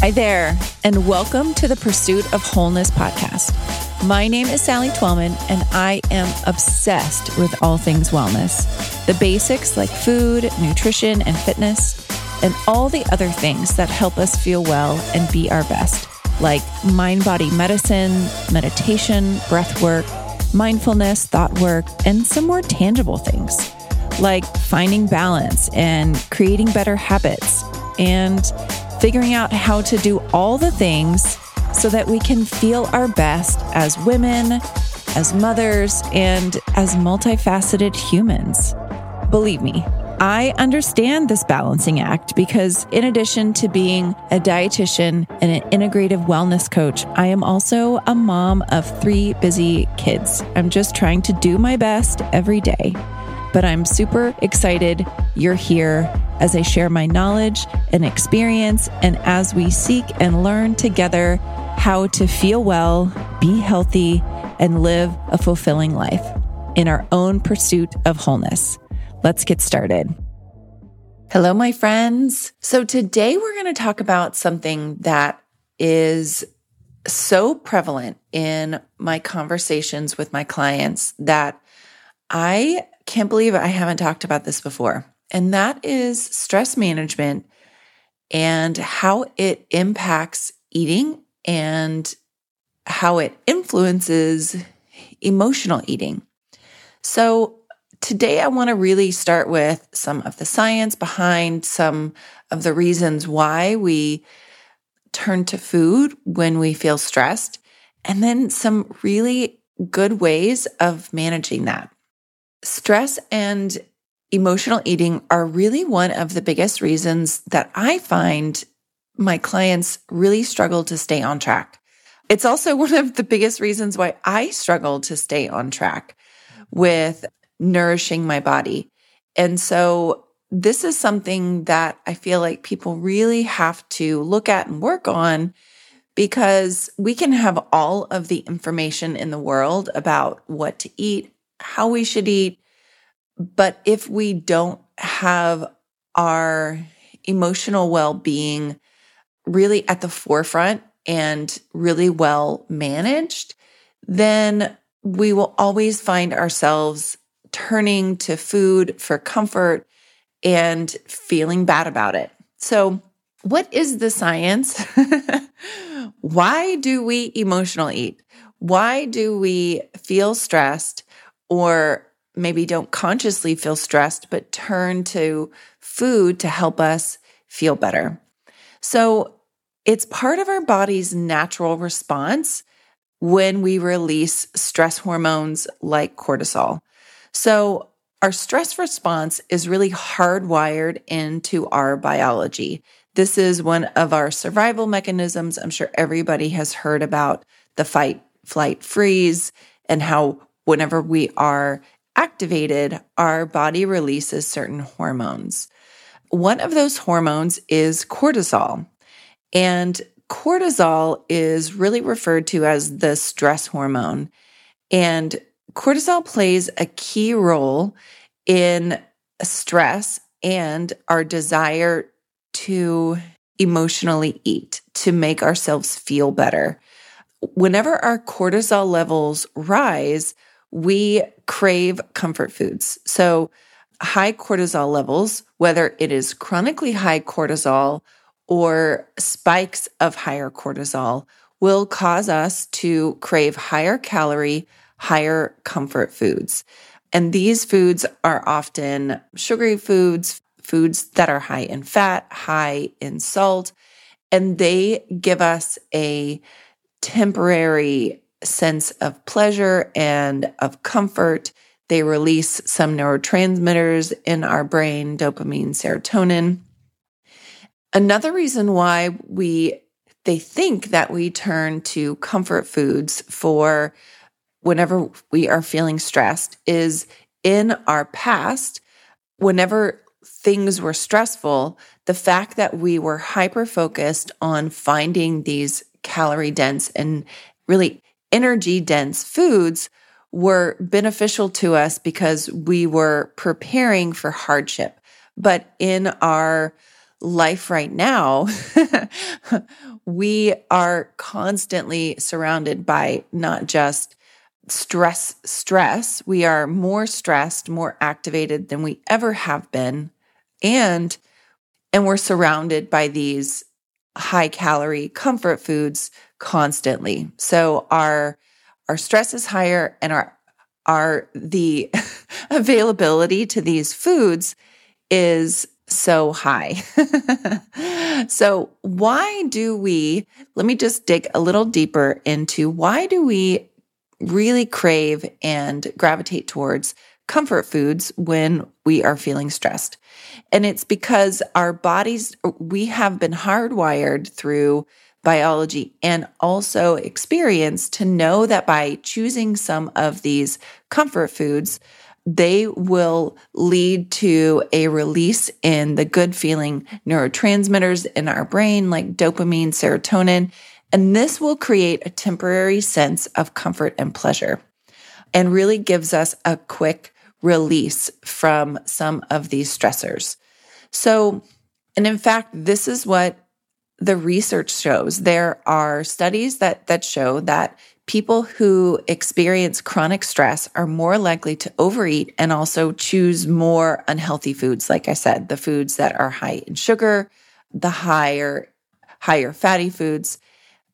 Hi there, and welcome to the Pursuit of Wholeness podcast. My name is Sally Twelman, and I am obsessed with all things wellness the basics like food, nutrition, and fitness, and all the other things that help us feel well and be our best, like mind body medicine, meditation, breath work, mindfulness, thought work, and some more tangible things like finding balance and creating better habits and figuring out how to do all the things so that we can feel our best as women, as mothers, and as multifaceted humans. Believe me, I understand this balancing act because, in addition to being a dietitian and an integrative wellness coach, I am also a mom of three busy kids. I'm just trying to do my best every day but I'm super excited you're here as I share my knowledge and experience, and as we seek and learn together how to feel well, be healthy, and live a fulfilling life in our own pursuit of wholeness. Let's get started. Hello, my friends. So, today we're going to talk about something that is so prevalent in my conversations with my clients that I can't believe I haven't talked about this before. And that is stress management and how it impacts eating and how it influences emotional eating. So, today I want to really start with some of the science behind some of the reasons why we turn to food when we feel stressed, and then some really good ways of managing that. Stress and emotional eating are really one of the biggest reasons that I find my clients really struggle to stay on track. It's also one of the biggest reasons why I struggle to stay on track with nourishing my body. And so this is something that I feel like people really have to look at and work on because we can have all of the information in the world about what to eat, how we should eat. But if we don't have our emotional well being really at the forefront and really well managed, then we will always find ourselves turning to food for comfort and feeling bad about it. So, what is the science? Why do we emotional eat? Why do we feel stressed or maybe don't consciously feel stressed, but turn to food to help us feel better? So it's part of our body's natural response when we release stress hormones like cortisol. So our stress response is really hardwired into our biology. This is one of our survival mechanisms. I'm sure everybody has heard about the fight, flight, freeze, and how whenever we are activated, our body releases certain hormones. One of those hormones is cortisol. And cortisol is really referred to as the stress hormone. And cortisol plays a key role in stress and our desire to emotionally eat, to make ourselves feel better. Whenever our cortisol levels rise, we crave comfort foods. So, high cortisol levels, whether it is chronically high cortisol or spikes of higher cortisol, will cause us to crave higher calorie, higher comfort foods. And these foods are often sugary foods, foods that are high in fat, high in salt, and they give us a temporary sense of pleasure and of comfort. They release some neurotransmitters in our brain, dopamine, serotonin. Another reason why we they think that we turn to comfort foods for whenever we are feeling stressed is in our past, whenever things were stressful, the fact that we were hyper focused on finding these calorie dense and really energy dense foods were beneficial to us because we were preparing for hardship. But in our life right now, we are constantly surrounded by not just stress, stress. We are more stressed, more activated than we ever have been. And, and we're surrounded by these high calorie comfort foods constantly. So our, our stress is higher and our, our, the availability to these foods is so high. so, why do we, let me just dig a little deeper into why do we really crave and gravitate towards comfort foods when we are feeling stressed? And it's because our bodies, we have been hardwired through biology and also experience to know that by choosing some of these comfort foods, they will lead to a release in the good feeling neurotransmitters in our brain, like dopamine, serotonin. And this will create a temporary sense of comfort and pleasure and really gives us a quick release from some of these stressors. So, and in fact, this is what the research shows. There are studies that, that show that people who experience chronic stress are more likely to overeat and also choose more unhealthy foods. Like I said, the foods that are high in sugar, the higher, higher fatty foods.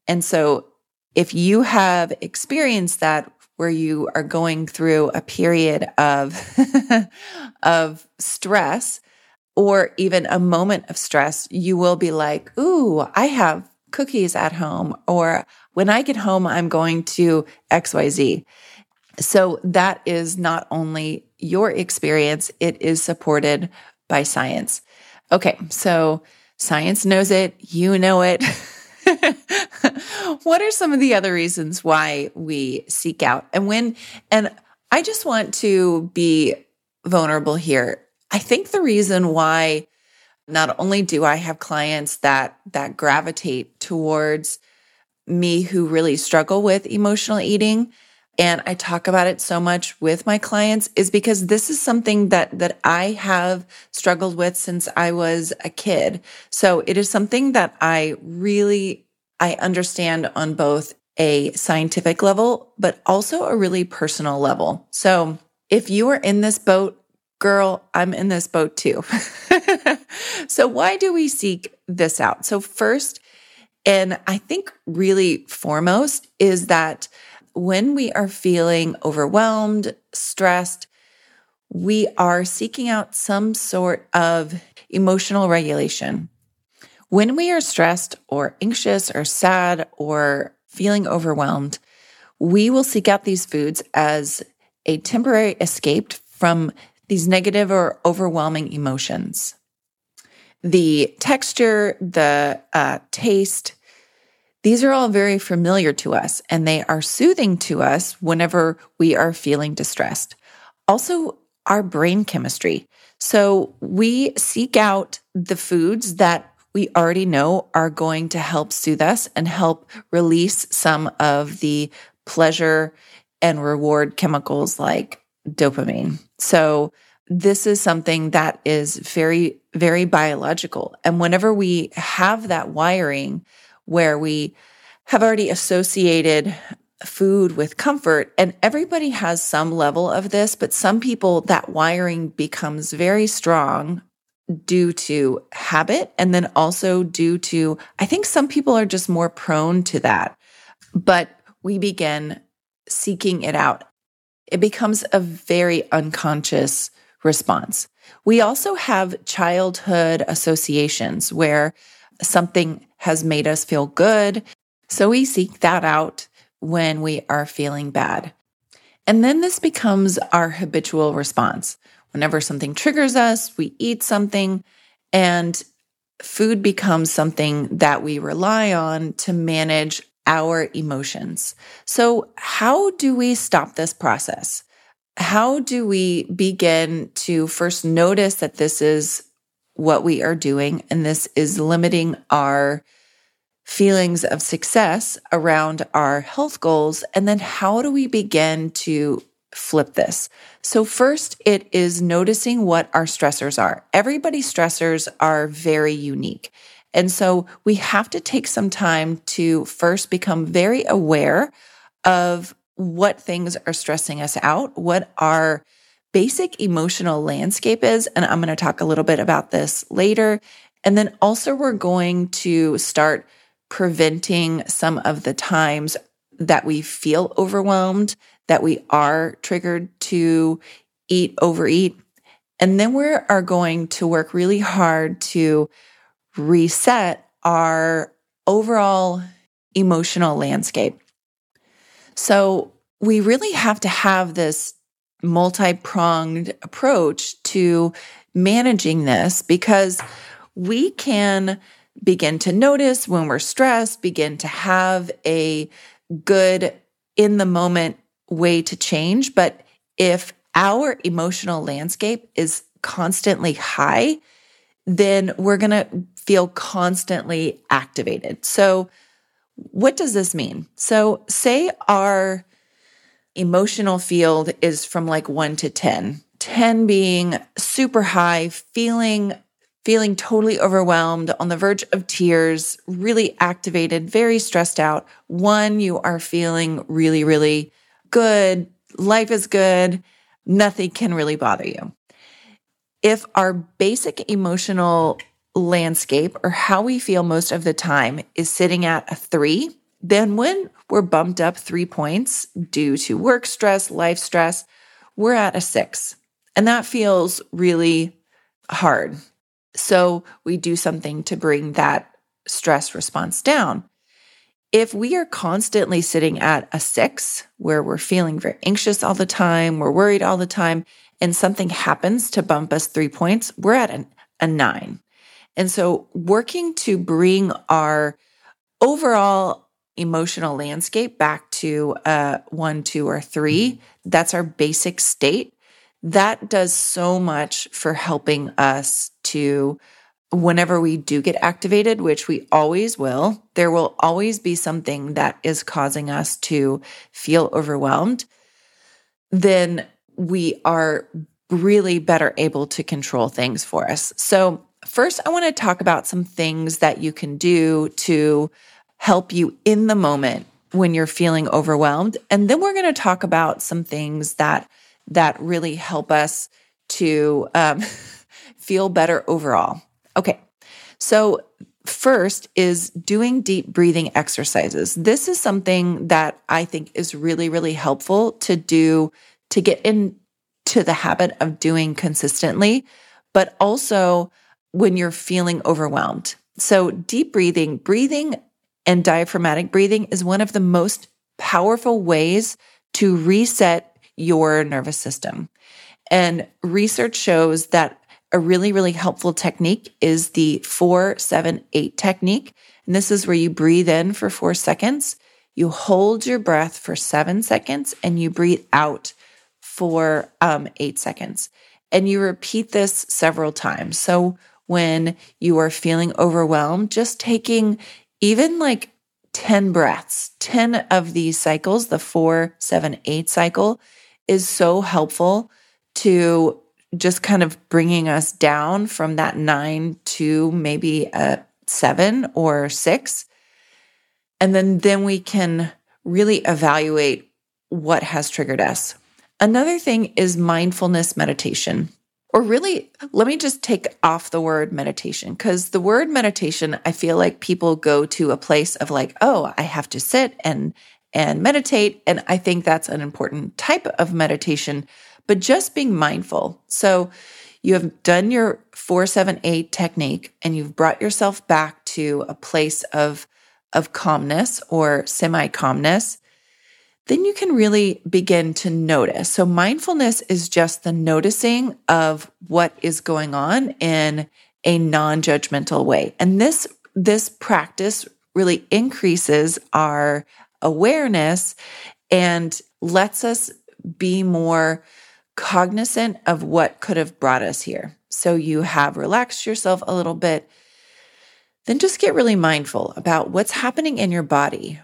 And so if you have experienced that where you are going through a period of, of stress or even a moment of stress, you will be like, Ooh, I have cookies at home or when I get home, I'm going to XYZ. So that is not only your experience, it is supported by science. Okay. So science knows it. You know it. what are some of the other reasons why we seek out and when, and I just want to be vulnerable here. I think the reason why not only do I have clients that, that gravitate towards me who really struggle with emotional eating and I talk about it so much with my clients is because this is something that that I have struggled with since I was a kid. So it is something that I really I understand on both a scientific level but also a really personal level. So if you are in this boat, girl, I'm in this boat too. so why do we seek this out? So first, and I think really foremost is that when we are feeling overwhelmed, stressed, we are seeking out some sort of emotional regulation. When we are stressed or anxious or sad or feeling overwhelmed, we will seek out these foods as a temporary escape from these negative or overwhelming emotions. The texture, the uh, taste, these are all very familiar to us and they are soothing to us whenever we are feeling distressed. Also, our brain chemistry. So we seek out the foods that we already know are going to help soothe us and help release some of the pleasure and reward chemicals like dopamine. So this is something that is very, very biological. And whenever we have that wiring, where we have already associated food with comfort and everybody has some level of this, but some people that wiring becomes very strong due to habit and then also due to, I think some people are just more prone to that, but we begin seeking it out. It becomes a very unconscious response. We also have childhood associations where something has made us feel good. So we seek that out when we are feeling bad. And then this becomes our habitual response. Whenever something triggers us, we eat something and food becomes something that we rely on to manage our emotions. So how do we stop this process? How do we begin to first notice that this is what we are doing. And this is limiting our feelings of success around our health goals. And then how do we begin to flip this. So, first, it is noticing what our stressors are. Everybody's stressors are very unique. And so, we have to take some time to first become very aware of what things are stressing us out, what our basic emotional landscape is. And I'm going to talk a little bit about this later. And then also, we're going to start preventing some of the times that we feel overwhelmed, that we are triggered to eat, overeat. And then we are going to work really hard to reset our overall emotional landscape. So we really have to have this multi pronged approach to managing this because we can begin to notice when we're stressed, begin to have a good in the moment way to change. But if our emotional landscape is constantly high, then we're going to feel constantly activated. So, what does this mean? So, say our emotional field is from like one to 10, 10 being super high, feeling feeling totally overwhelmed, on the verge of tears, really activated, very stressed out. One, you are feeling really, really good. Life is good. Nothing can really bother you. If our basic emotional landscape or how we feel most of the time is sitting at a three, then when we're bumped up three points due to work stress, life stress, we're at a six. And that feels really hard. So we do something to bring that stress response down. If we are constantly sitting at a six, where we're feeling very anxious all the time, we're worried all the time, and something happens to bump us three points, we're at an, a nine. And so working to bring our overall emotional landscape back to a one, two, or three, mm-hmm. that's our basic state. That does so much for helping us to whenever we do get activated, which we always will, there will always be something that is causing us to feel overwhelmed, then we are really better able to control things for us. So, first, I want to talk about some things that you can do to help you in the moment when you're feeling overwhelmed. And then we're going to talk about some things that that really help us to um, feel better overall. Okay. So, first is doing deep breathing exercises. This is something that I think is really, really helpful to do to get into the habit of doing consistently, but also when you're feeling overwhelmed. So, deep breathing, breathing and diaphragmatic breathing is one of the most powerful ways to reset your nervous system. And research shows that a really, really helpful technique is the four, seven, eight technique. And this is where you breathe in for four seconds, you hold your breath for seven seconds, and you breathe out for um, eight seconds. And you repeat this several times. So when you are feeling overwhelmed, just taking even like 10 breaths, 10 of these cycles, the four, seven, eight cycle, is so helpful to just kind of bringing us down from that nine to maybe a seven or six. And then, then we can really evaluate what has triggered us. Another thing is mindfulness meditation. Or really, let me just take off the word meditation because the word meditation, I feel like people go to a place of like, oh, I have to sit and and meditate. And I think that's an important type of meditation, but just being mindful. So you have done your 478 technique and you've brought yourself back to a place of, of calmness or semi calmness. Then you can really begin to notice. So, mindfulness is just the noticing of what is going on in a non judgmental way. And this, this practice really increases our awareness and lets us be more cognizant of what could have brought us here. So you have relaxed yourself a little bit. Then just get really mindful about what's happening in your body.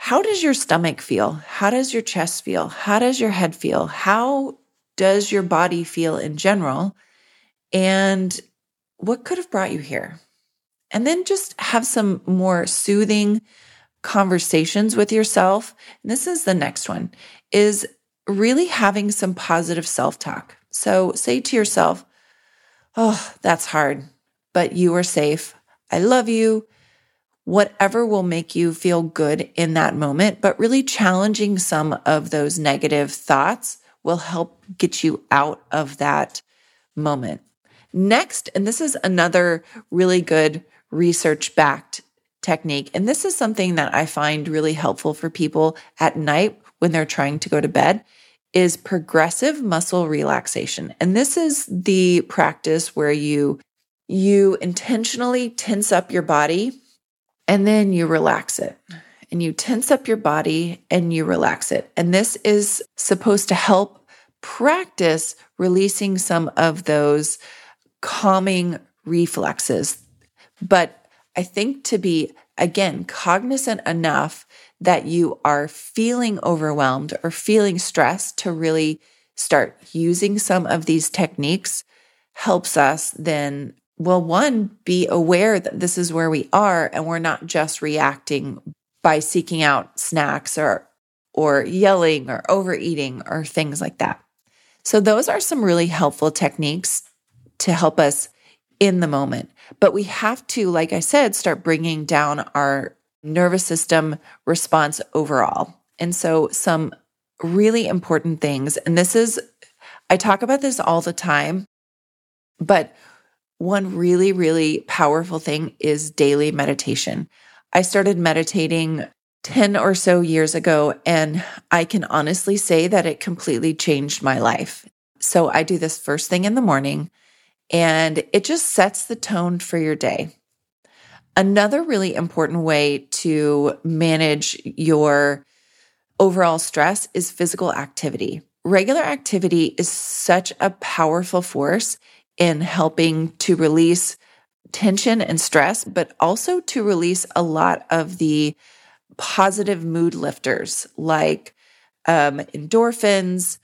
How does your stomach feel? How does your chest feel? How does your head feel? How does your body feel in general? And what could have brought you here? And then just have some more soothing conversations with yourself. And this is the next one is really having some positive self-talk. So say to yourself, "Oh, that's hard, but you are safe. I love you." Whatever will make you feel good in that moment, but really challenging some of those negative thoughts will help get you out of that moment. Next, and this is another really good research backed technique. And this is something that I find really helpful for people at night when they're trying to go to bed is progressive muscle relaxation. And this is the practice where you you intentionally tense up your body and then you relax it. And you tense up your body and you relax it. And this is supposed to help practice releasing some of those calming reflexes. But I think to be, again, cognizant enough that you are feeling overwhelmed or feeling stressed to really start using some of these techniques helps us then, well, one, be aware that this is where we are and we're not just reacting by seeking out snacks or or yelling or overeating or things like that. So those are some really helpful techniques to help us in the moment. But we have to, like I said, start bringing down our nervous system response overall. And so, some really important things, and this is, I talk about this all the time, but one really, really powerful thing is daily meditation. I started meditating 10 or so years ago, and I can honestly say that it completely changed my life. So I do this first thing in the morning and it just sets the tone for your day. Another really important way to manage your overall stress is physical activity. Regular activity is such a powerful force in helping to release tension and stress, but also to release a lot of the positive mood lifters like um, endorphins,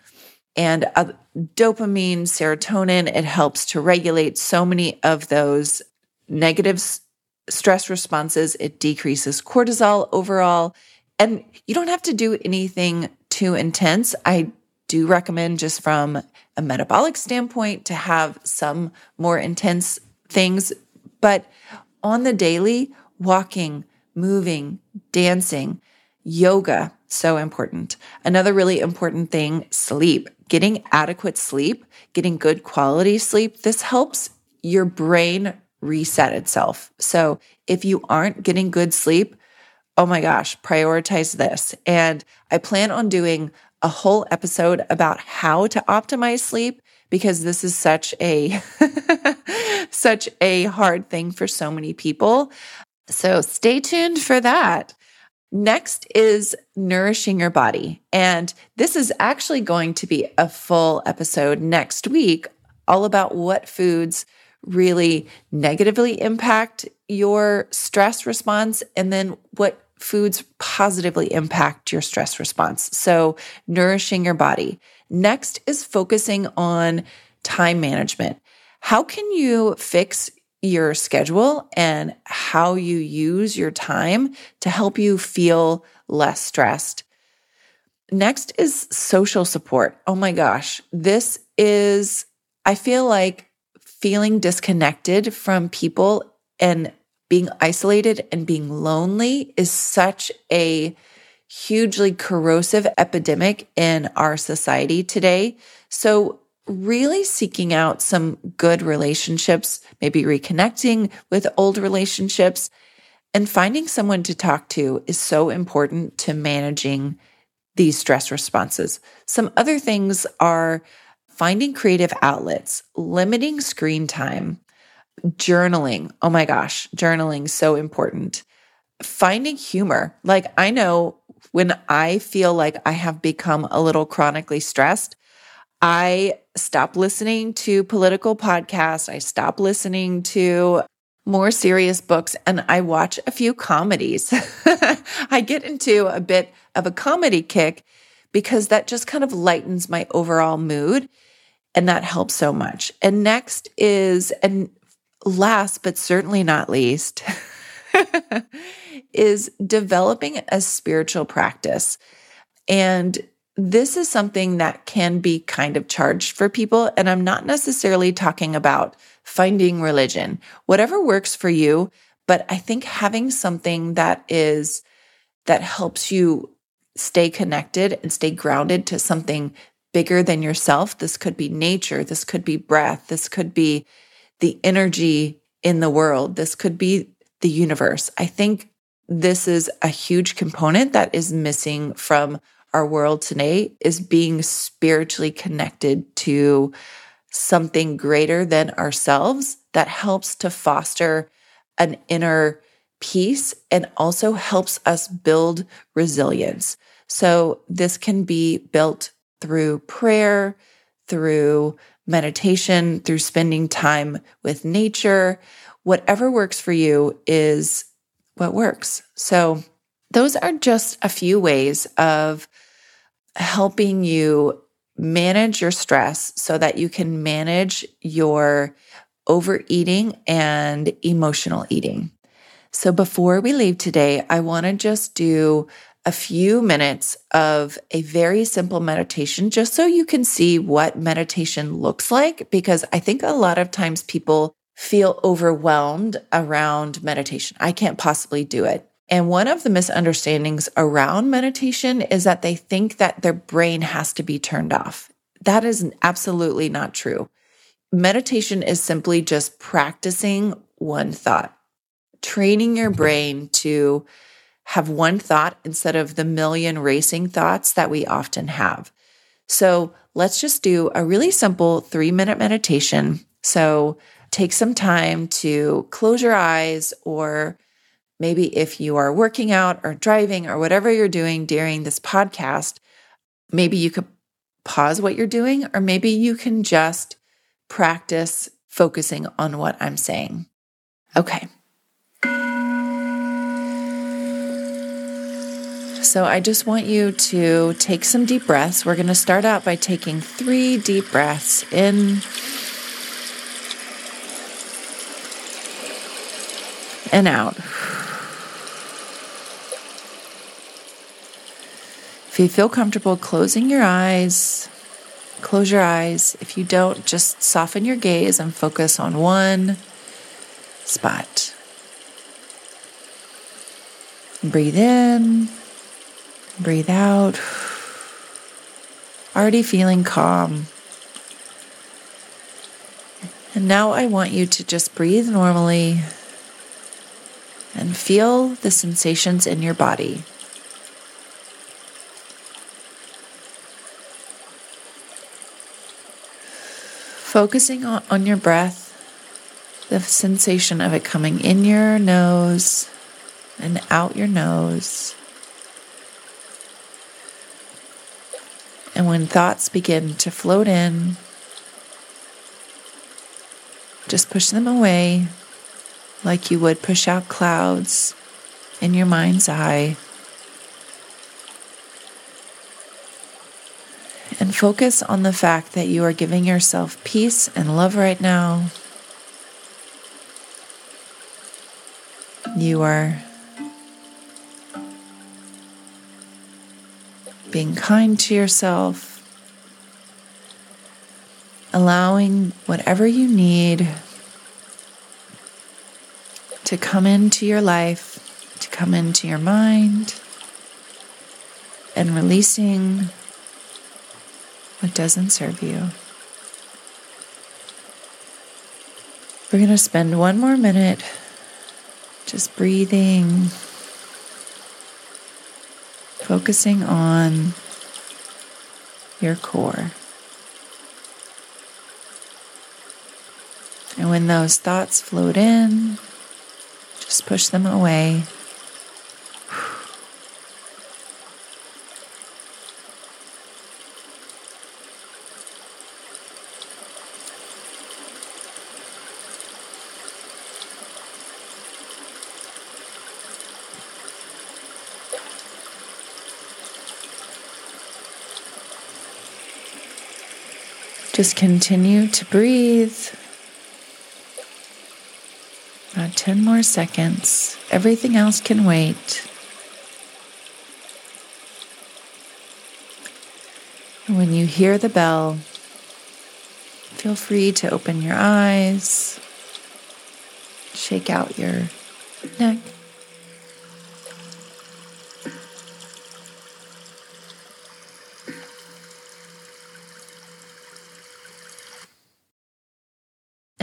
and uh, dopamine, serotonin. It helps to regulate so many of those negative s- stress responses. It decreases cortisol overall. And you don't have to do anything too intense. I do recommend, just from a metabolic standpoint, to have some more intense things. But on the daily, walking, moving, dancing, yoga, so important. Another really important thing sleep getting adequate sleep, getting good quality sleep, this helps your brain reset itself. So if you aren't getting good sleep, oh my gosh, prioritize this. And I plan on doing a whole episode about how to optimize sleep because this is such a such a hard thing for so many people. So stay tuned for that. Next is nourishing your body. And this is actually going to be a full episode next week, all about what foods really negatively impact your stress response and then what foods positively impact your stress response. So, nourishing your body. Next is focusing on time management. How can you fix your schedule and how you use your time to help you feel less stressed. Next is social support. Oh my gosh, this is, I feel like feeling disconnected from people and being isolated and being lonely is such a hugely corrosive epidemic in our society today. So really seeking out some good relationships, maybe reconnecting with old relationships, and finding someone to talk to is so important to managing these stress responses. Some other things are finding creative outlets, limiting screen time, journaling. Oh my gosh, journaling so important. Finding humor. Like I know when I feel like I have become a little chronically stressed, I stop listening to political podcasts. I stop listening to more serious books and I watch a few comedies. I get into a bit of a comedy kick because that just kind of lightens my overall mood and that helps so much. And next is, and last but certainly not least, is developing a spiritual practice. And this is something that can be kind of charged for people. And I'm not necessarily talking about finding religion, whatever works for you. But I think having something that is, that helps you stay connected and stay grounded to something bigger than yourself. This could be nature. This could be breath. This could be the energy in the world. This could be the universe. I think this is a huge component that is missing from our world today is being spiritually connected to something greater than ourselves that helps to foster an inner peace and also helps us build resilience. So this can be built through prayer, through meditation, through spending time with nature. Whatever works for you is what works. So those are just a few ways of helping you manage your stress so that you can manage your overeating and emotional eating. So before we leave today, I want to just do a few minutes of a very simple meditation just so you can see what meditation looks like. Because I think a lot of times people feel overwhelmed around meditation. I can't possibly do it. And one of the misunderstandings around meditation is that they think that their brain has to be turned off. That is absolutely not true. Meditation is simply just practicing one thought, training your brain to have one thought instead of the million racing thoughts that we often have. So let's just do a really simple three minute meditation. So take some time to close your eyes, or maybe if you are working out or driving or whatever you're doing during this podcast, maybe you could pause what you're doing, or maybe you can just practice focusing on what I'm saying. Okay, So I just want you to take some deep breaths. We're going to start out by taking three deep breaths in and out. If you feel comfortable closing your eyes, close your eyes. If you don't, just soften your gaze and focus on one spot. Breathe in. Breathe out. Already feeling calm. And now I want you to just breathe normally and feel the sensations in your body. Focusing on, on your breath, the sensation of it coming in your nose and out your nose. And when thoughts begin to float in, just push them away like you would push out clouds in your mind's eye. And focus on the fact that you are giving yourself peace and love right now. You are being kind to yourself, allowing whatever you need to come into your life, to come into your mind, and releasing what doesn't serve you. We're going to spend one more minute just breathing focusing on your core. And when those thoughts float in, just push them away. Just continue to breathe. About 10 more seconds. Everything else can wait. When you hear the bell, feel free to open your eyes, shake out your neck.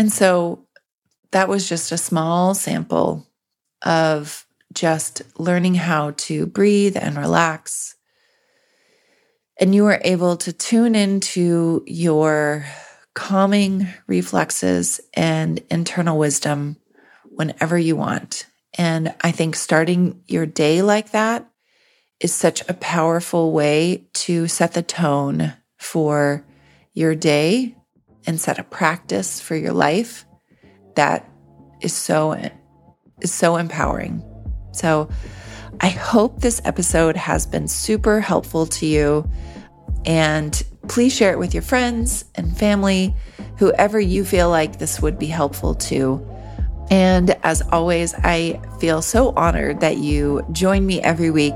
And so that was just a small sample of just learning how to breathe and relax. And you were able to tune into your calming reflexes and internal wisdom whenever you want. And I think starting your day like that is such a powerful way to set the tone for your day and set a practice for your life that is so is so empowering. So I hope this episode has been super helpful to you and please share it with your friends and family, whoever you feel like this would be helpful to. And as always, I feel so honored that you join me every week.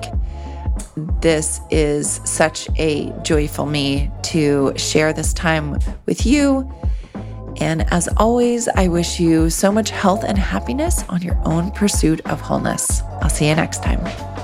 This is such a joy for me to share this time with you and as always, I wish you so much health and happiness on your own pursuit of wholeness. I'll see you next time.